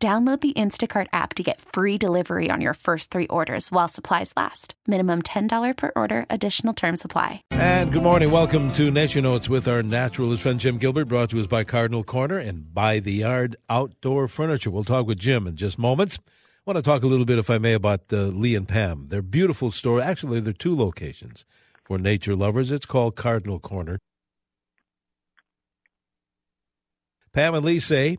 Download the Instacart app to get free delivery on your first three orders while supplies last. Minimum $10 per order, additional term supply. And good morning. Welcome to Nature Notes with our naturalist friend Jim Gilbert, brought to us by Cardinal Corner and By the Yard Outdoor Furniture. We'll talk with Jim in just moments. I want to talk a little bit, if I may, about uh, Lee and Pam. Their beautiful store. Actually, there are two locations for nature lovers. It's called Cardinal Corner. Pam and Lee say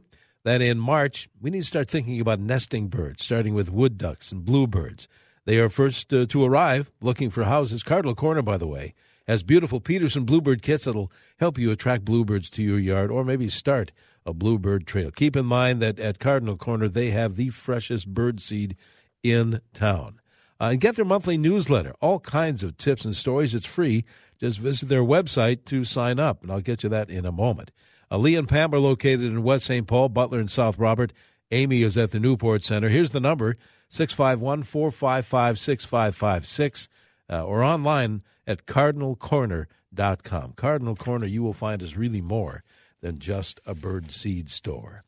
that in March, we need to start thinking about nesting birds, starting with wood ducks and bluebirds. They are first uh, to arrive looking for houses. Cardinal Corner, by the way, has beautiful Peterson bluebird kits that'll help you attract bluebirds to your yard or maybe start a bluebird trail. Keep in mind that at Cardinal Corner, they have the freshest bird seed in town. Uh, and get their monthly newsletter, all kinds of tips and stories. It's free. Just visit their website to sign up, and I'll get you that in a moment. Lee and Pam are located in West St. Paul, Butler, and South Robert. Amy is at the Newport Center. Here's the number 651 455 6556 uh, or online at cardinalcorner.com. Cardinal Corner, you will find, is really more than just a bird seed store.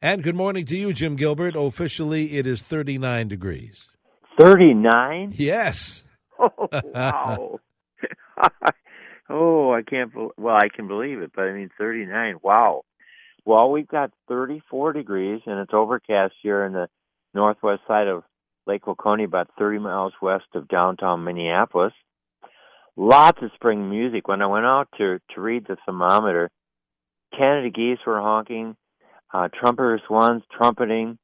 And good morning to you, Jim Gilbert. Officially, it is 39 degrees. 39? Yes. Oh, wow. oh, I can't. Be- well, I can believe it, but I mean, 39. Wow. Well, we've got 34 degrees, and it's overcast here in the northwest side of Lake Waconia, about 30 miles west of downtown Minneapolis. Lots of spring music. When I went out to to read the thermometer, Canada geese were honking, uh, trumpeter swans trumpeting,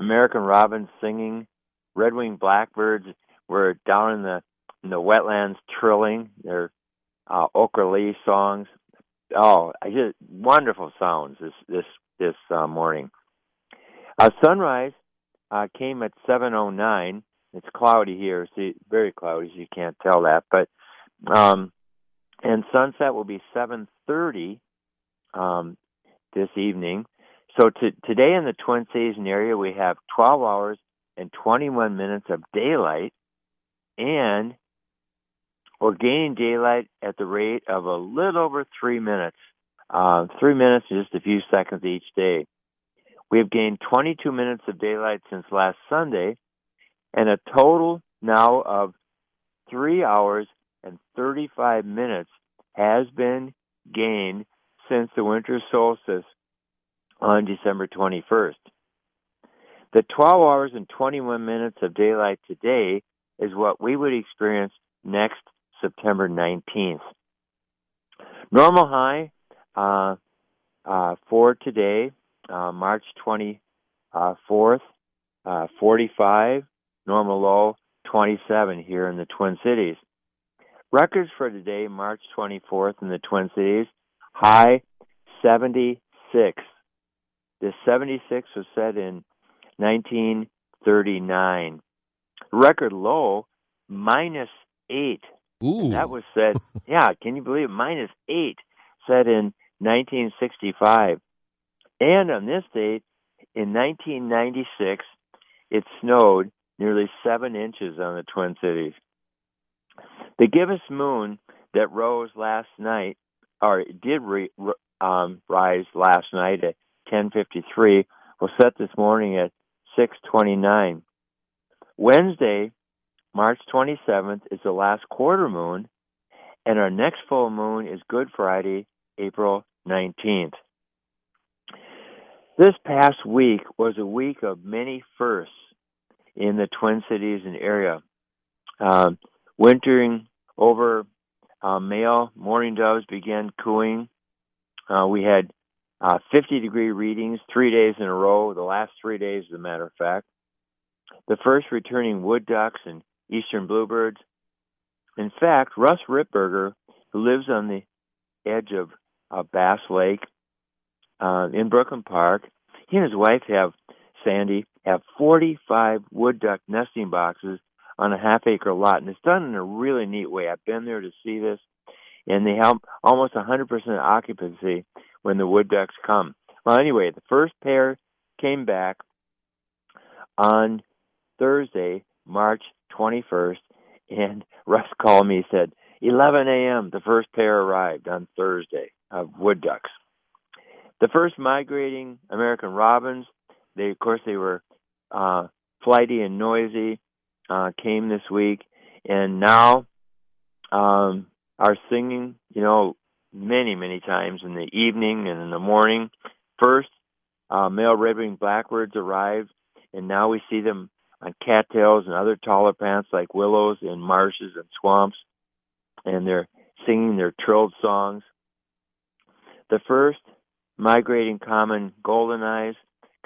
American robins singing, red-winged blackbirds were down in the in the wetlands trilling their uh, Okra songs. Oh, I just wonderful sounds this this this uh, morning. Uh, sunrise uh, came at 7:09. It's cloudy here, see, very cloudy. So you can't tell that, but um, and sunset will be 7:30 um, this evening. So to, today in the Twin Cities area, we have 12 hours and 21 minutes of daylight, and we're gaining daylight at the rate of a little over three minutes. Uh, three minutes and just a few seconds each day. We have gained 22 minutes of daylight since last Sunday, and a total now of three hours and 35 minutes has been gained since the winter solstice on December 21st. The 12 hours and 21 minutes of daylight today is what we would experience next September 19th. Normal high uh, uh, for today, uh, March 24th, uh, 45. Normal low, 27 here in the Twin Cities. Records for today, March 24th in the Twin Cities, high 76. This 76 was set in 1939. Record low, minus 8 Ooh. that was said, yeah, can you believe it? Minus eight, said in 1965. And on this date, in 1996, it snowed nearly seven inches on the Twin Cities. The gibbous moon that rose last night, or did re, um, rise last night at 10:53, was set this morning at 6:29. Wednesday, March 27th is the last quarter moon, and our next full moon is Good Friday, April 19th. This past week was a week of many firsts in the Twin Cities and area. Um, wintering over uh, male mourning doves began cooing. Uh, we had uh, 50 degree readings three days in a row, the last three days, as a matter of fact. The first returning wood ducks and eastern bluebirds. In fact, Russ Ripberger, who lives on the edge of uh, Bass Lake uh, in Brooklyn Park, he and his wife have Sandy have 45 wood duck nesting boxes on a half acre lot. And it's done in a really neat way. I've been there to see this. And they have almost 100% occupancy when the wood ducks come. Well, anyway, the first pair came back on Thursday, March 21st, and Russ called me. Said, 11 a.m. The first pair arrived on Thursday of wood ducks. The first migrating American robins, they of course they were uh, flighty and noisy, uh, came this week, and now um, are singing. You know, many many times in the evening and in the morning. First, uh, male red-winged blackbirds arrived, and now we see them on cattails and other taller plants like willows in marshes and swamps, and they're singing their trilled songs. The first migrating common golden eyes,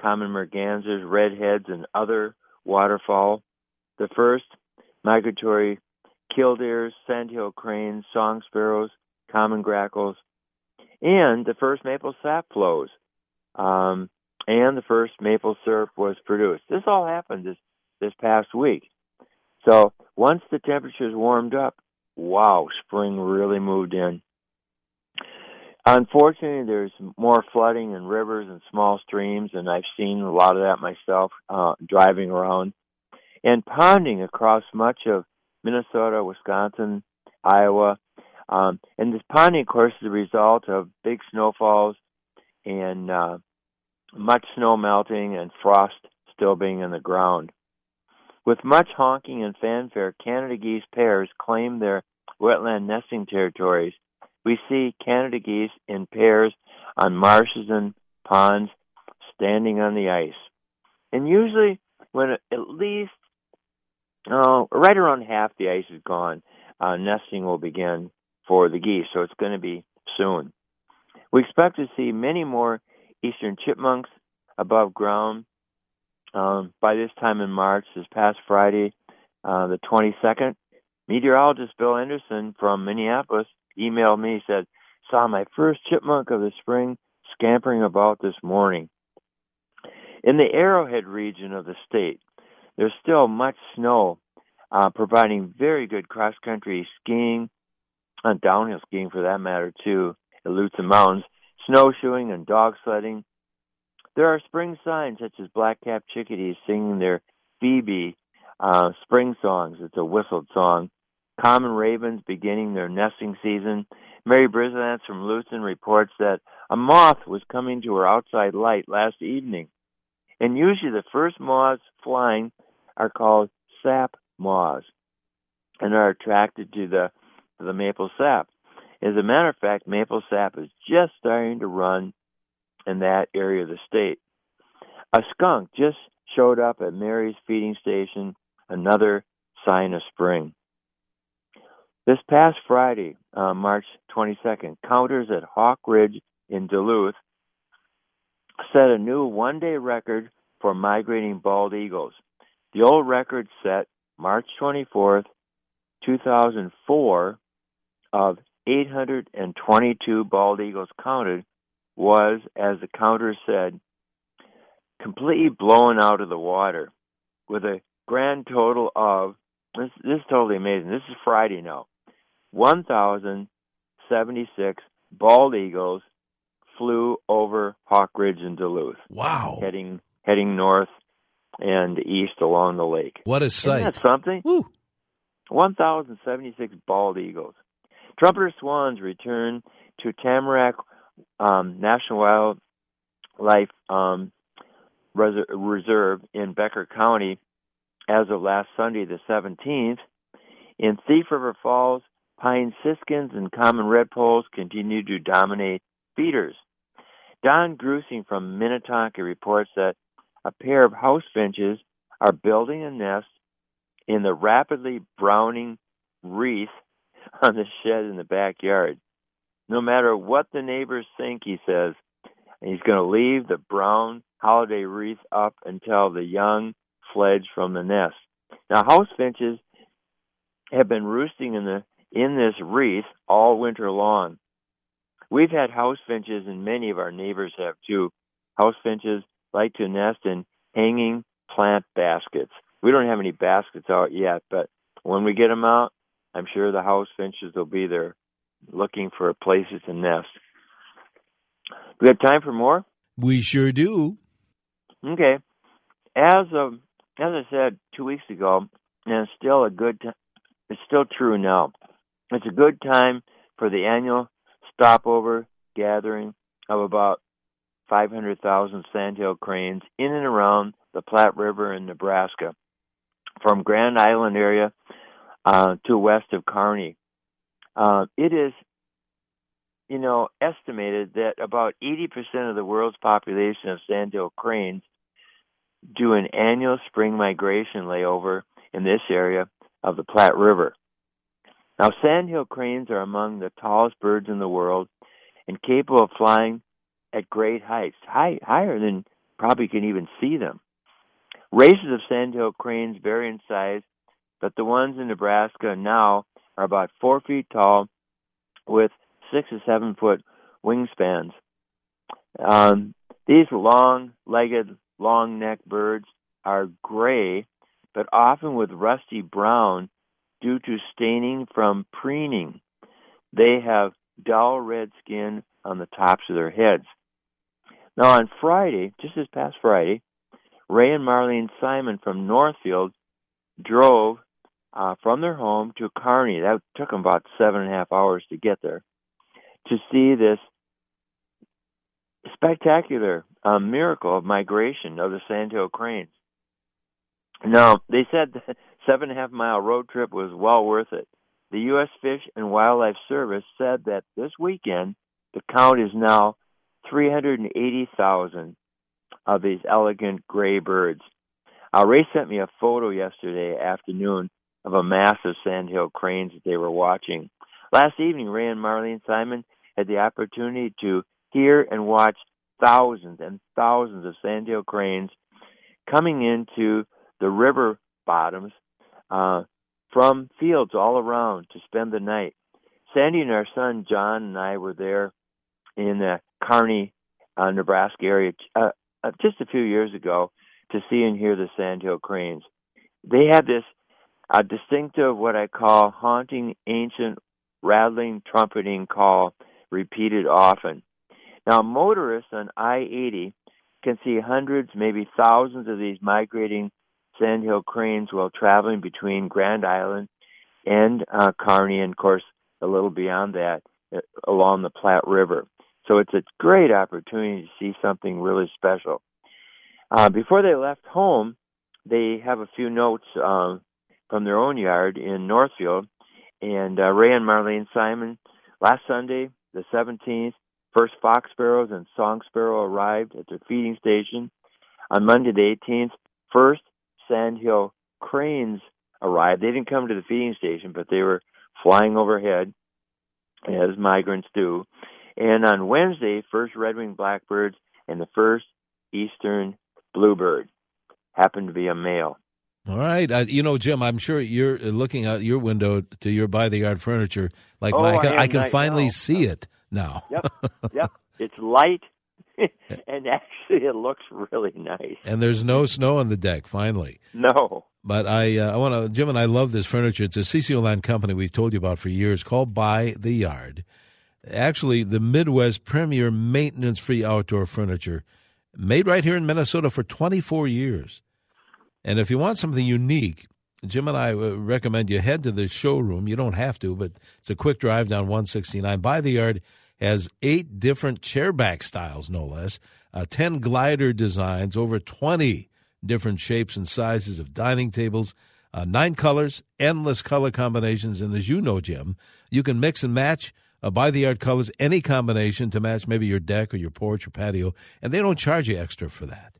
common mergansers, redheads, and other waterfowl. The first migratory killdeers, sandhill cranes, song sparrows, common grackles, and the first maple sap flows. Um, and the first maple syrup was produced. This all happened this this past week. So once the temperatures warmed up, wow, spring really moved in. Unfortunately, there's more flooding in rivers and small streams, and I've seen a lot of that myself uh, driving around. And ponding across much of Minnesota, Wisconsin, Iowa. Um, and this ponding, of course, is a result of big snowfalls and uh, much snow melting and frost still being in the ground. With much honking and fanfare, Canada geese pairs claim their wetland nesting territories. We see Canada geese in pairs on marshes and ponds standing on the ice. And usually, when at least uh, right around half the ice is gone, uh, nesting will begin for the geese, so it's going to be soon. We expect to see many more eastern chipmunks above ground um, by this time in March. This past Friday, uh, the 22nd, meteorologist Bill Anderson from Minneapolis emailed me. Said saw my first chipmunk of the spring scampering about this morning. In the Arrowhead region of the state, there's still much snow, uh, providing very good cross country skiing, and downhill skiing for that matter too, at Lutsen Mountains, snowshoeing and dog sledding, there are spring signs such as black-capped chickadees singing their Phoebe uh, spring songs. It's a whistled song. Common ravens beginning their nesting season. Mary Brizlance from Lutsen reports that a moth was coming to her outside light last evening. And usually the first moths flying are called sap moths and are attracted to the to the maple sap. As a matter of fact, maple sap is just starting to run in that area of the state. A skunk just showed up at Mary's feeding station, another sign of spring. This past Friday, uh, March 22nd, counters at Hawk Ridge in Duluth set a new one day record for migrating bald eagles. The old record set March 24th, 2004, of 822 bald eagles counted was, as the counter said, completely blown out of the water with a grand total of this, this is totally amazing. This is Friday now. 1,076 bald eagles flew over Hawk Ridge in Duluth. Wow. Heading heading north and east along the lake. What a sight. Isn't that something? Woo. 1,076 bald eagles. Trumpeter swans return to Tamarac um, National Wildlife um, Reserve in Becker County as of last Sunday, the 17th. In Thief River Falls, pine siskins and common redpolls continue to dominate feeders. Don Grusing from Minnetonka reports that a pair of house finches are building a nest in the rapidly browning wreath on the shed in the backyard no matter what the neighbors think, he says, he's going to leave the brown holiday wreath up until the young fledge from the nest. Now, house finches have been roosting in the in this wreath all winter long. We've had house finches, and many of our neighbors have too. House finches like to nest in hanging plant baskets. We don't have any baskets out yet, but when we get them out, I'm sure the house finches will be there looking for places to nest. Do we have time for more? We sure do. Okay. As of as I said two weeks ago, and it's still a good. T- it's still true now. It's a good time for the annual stopover gathering of about 500,000 sandhill cranes in and around the Platte River in Nebraska, from Grand Island area uh, to west of Kearney. Uh, it is, you know, estimated that about 80% of the world's population of sandhill cranes do an annual spring migration layover in this area of the Platte River. Now, sandhill cranes are among the tallest birds in the world and capable of flying at great heights, high, higher than probably can even see them. Races of sandhill cranes vary in size, but the ones in Nebraska now are about four feet tall with six to seven foot wingspans. Um, these long legged, long necked birds are gray, but often with rusty brown due to staining from preening. They have dull red skin on the tops of their heads. Now, on Friday, just this past Friday, Ray and Marlene Simon from Northfield drove uh, from their home to Kearney. That took them about seven and a half hours to get there to see this spectacular uh, miracle of migration of the sandhill cranes. Now, they said the seven and a half mile road trip was well worth it. The U.S. Fish and Wildlife Service said that this weekend the count is now 380,000 of these elegant gray birds. Uh, Ray sent me a photo yesterday afternoon of a mass of sandhill cranes that they were watching. Last evening, Ray and Marlene Simon had the opportunity to hear and watch thousands and thousands of sandhill cranes coming into the river bottoms uh, from fields all around to spend the night. Sandy and our son John and I were there in the Kearney, uh, Nebraska area uh, uh, just a few years ago to see and hear the sandhill cranes. They have this uh, distinctive, what I call haunting, ancient, rattling, trumpeting call repeated often. Now, motorists on I 80 can see hundreds, maybe thousands of these migrating sandhill cranes while traveling between Grand Island and uh, Kearney, and of course, a little beyond that uh, along the Platte River. So it's a great opportunity to see something really special. Uh, before they left home, they have a few notes um, from their own yard in Northfield. And uh, Ray and Marlene Simon, last Sunday, the 17th, first fox sparrows and song sparrow arrived at their feeding station. On Monday, the 18th, first sandhill cranes arrived. They didn't come to the feeding station, but they were flying overhead, as migrants do. And on Wednesday, first red-winged blackbirds and the first eastern bluebird happened to be a male. All right, uh, you know, Jim, I'm sure you're looking out your window to your by the yard furniture. Like oh, I can, I can finally now. see it now. Yep, yep. It's light, and actually, it looks really nice. and there's no snow on the deck. Finally, No. but I, uh, I want to, Jim and I love this furniture. It's a CCO Land company we've told you about for years, called By the Yard. Actually, the Midwest premier maintenance-free outdoor furniture, made right here in Minnesota for 24 years. And if you want something unique, Jim and I uh, recommend you head to the showroom. You don't have to, but it's a quick drive down 169. By the Yard has eight different chairback styles, no less, uh, 10 glider designs, over 20 different shapes and sizes of dining tables, uh, nine colors, endless color combinations. And as you know, Jim, you can mix and match uh, by the yard colors, any combination to match maybe your deck or your porch or patio, and they don't charge you extra for that.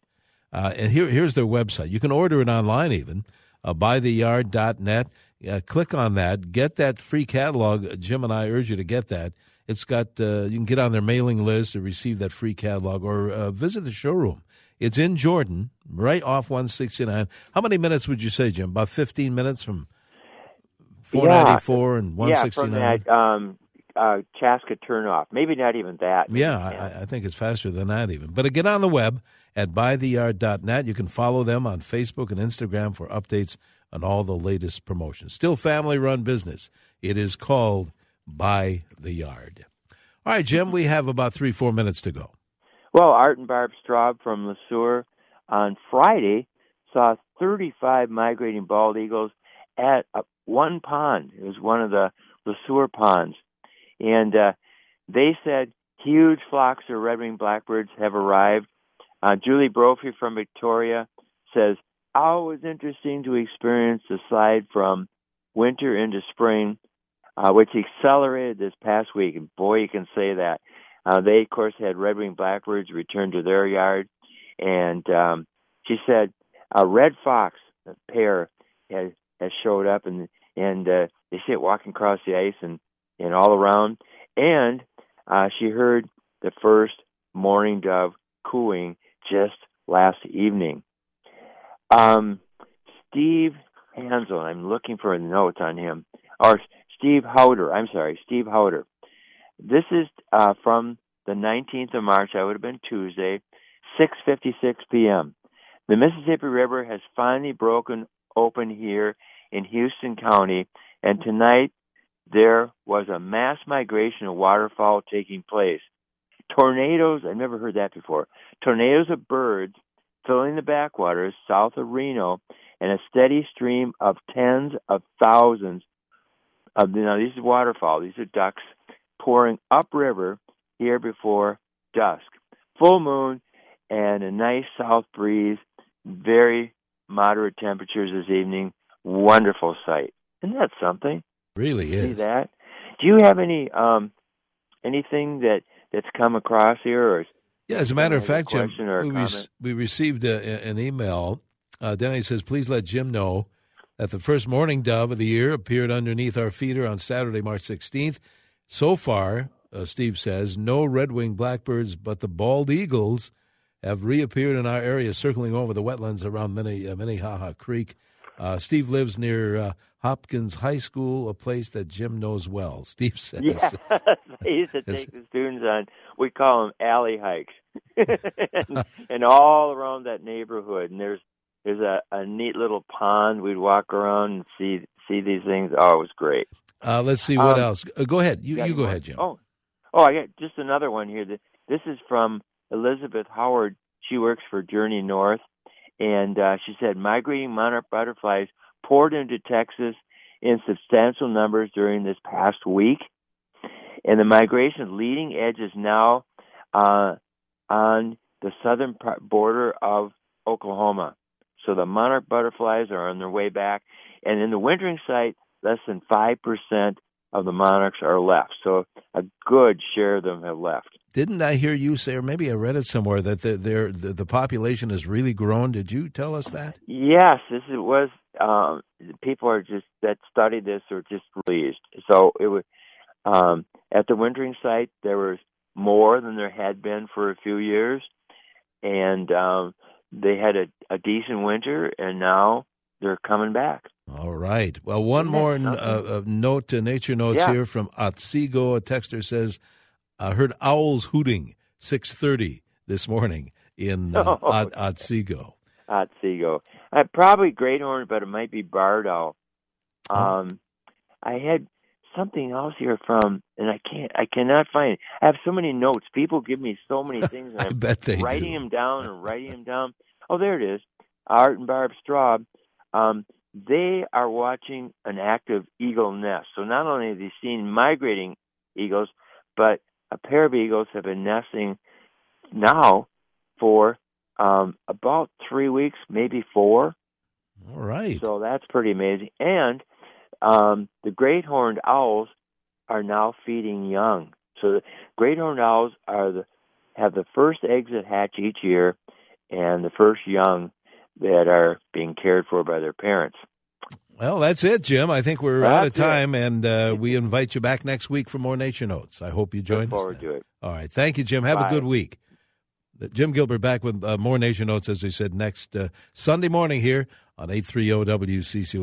Uh, and here, here's their website. You can order it online even, uh, bytheyard.net. Uh, click on that. Get that free catalog. Jim and I urge you to get that. It's got, uh, you can get on their mailing list to receive that free catalog or uh, visit the showroom. It's in Jordan, right off 169. How many minutes would you say, Jim? About 15 minutes from 494 and Yeah, from 169? that, um, uh, Chaska turnoff. Maybe not even that. Yeah, I, I, think it's faster than that even. But get on the web at bytheyard.net. You can follow them on Facebook and Instagram for updates on all the latest promotions. Still family run business. It is called By the Yard. All right, Jim, we have about three, four minutes to go. Well, Art and Barb Straub from Le Sueur on Friday saw 35 migrating bald eagles at one pond. It was one of the Le Sueur ponds. And uh, they said huge flocks of red winged blackbirds have arrived. Uh, Julie Brophy from Victoria says, always interesting to experience the slide from winter into spring, uh, which accelerated this past week. And boy, you can say that. Uh, they, of course, had red winged blackbirds return to their yard. And um, she said a red fox pair has, has showed up, and and uh, they see it walking across the ice and, and all around. And uh, she heard the first mourning dove cooing just last evening. Um, Steve Hansel, I'm looking for a note on him, or Steve Howder. I'm sorry, Steve Howder. This is uh, from the 19th of March. That would have been Tuesday, 6:56 p.m. The Mississippi River has finally broken open here in Houston County, and tonight there was a mass migration of waterfowl taking place. Tornadoes, I've never heard that before. Tornadoes of birds filling the backwaters south of Reno, and a steady stream of tens of thousands of now these are waterfowl, these are ducks pouring upriver here before dusk. Full moon and a nice south breeze, very moderate temperatures this evening. Wonderful sight. Isn't that something? Really is. See that? Do you have any um anything that that's come across here or yeah, as a matter of fact, Jim, we, re- we, received a, an email. Uh, Denny says, please let Jim know that the first mourning dove of the year appeared underneath our feeder on Saturday, March 16th. So far, uh, Steve says, no red winged blackbirds, but the bald eagles have reappeared in our area, circling over the wetlands around Mini, uh, Minnehaha Creek. Uh, Steve lives near uh, Hopkins High School, a place that Jim knows well. Steve says. Yeah, they used to take the students on. We call them alley hikes, and, and, all around that neighborhood. And there's there's a, a neat little pond. We'd walk around and see see these things. Oh, it was great. Uh, let's see what um, else. Uh, go ahead. You you go ahead, Jim. Oh, oh, I got just another one here. This is from Elizabeth Howard. She works for Journey North, and uh, she said migrating monarch butterflies poured into Texas in substantial numbers during this past week. And the migration leading edge is now uh, on the southern border of Oklahoma. So the monarch butterflies are on their way back. And in the wintering site, less than 5% of the monarchs are left. So a good share of them have left. Didn't I hear you say, or maybe I read it somewhere, that the, the, the population has really grown? Did you tell us that? Yes, this was. Um, people are just that study this are just pleased. So it was um, at the wintering site. There was more than there had been for a few years, and um, they had a, a decent winter, and now they're coming back. All right. Well, one Isn't more uh, uh, note to Nature Notes yeah. here from Otsego. A texter says I heard owls hooting 6:30 this morning in uh, oh. Otsego. Otsego. Uh, probably great horn, but it might be barred owl. Um, oh. I had something else here from, and I can't, I cannot find it. I have so many notes. People give me so many things. I bet they writing do. them down and writing them down. Oh, there it is. Art and Barb Straub. Um, they are watching an active eagle nest. So not only have they seen migrating eagles, but a pair of eagles have been nesting now for um, about three weeks, maybe four. All right. So that's pretty amazing. And um, the great horned owls are now feeding young. So the great horned owls are the have the first eggs that hatch each year, and the first young that are being cared for by their parents. Well, that's it, Jim. I think we're that's out of time, it. and uh, we invite you back next week for more Nature Notes. I hope you join Look us. Forward to it. All right, thank you, Jim. Have Bye. a good week. Jim Gilbert back with uh, more Nature Notes, as we said, next uh, Sunday morning here on 830 WCCO.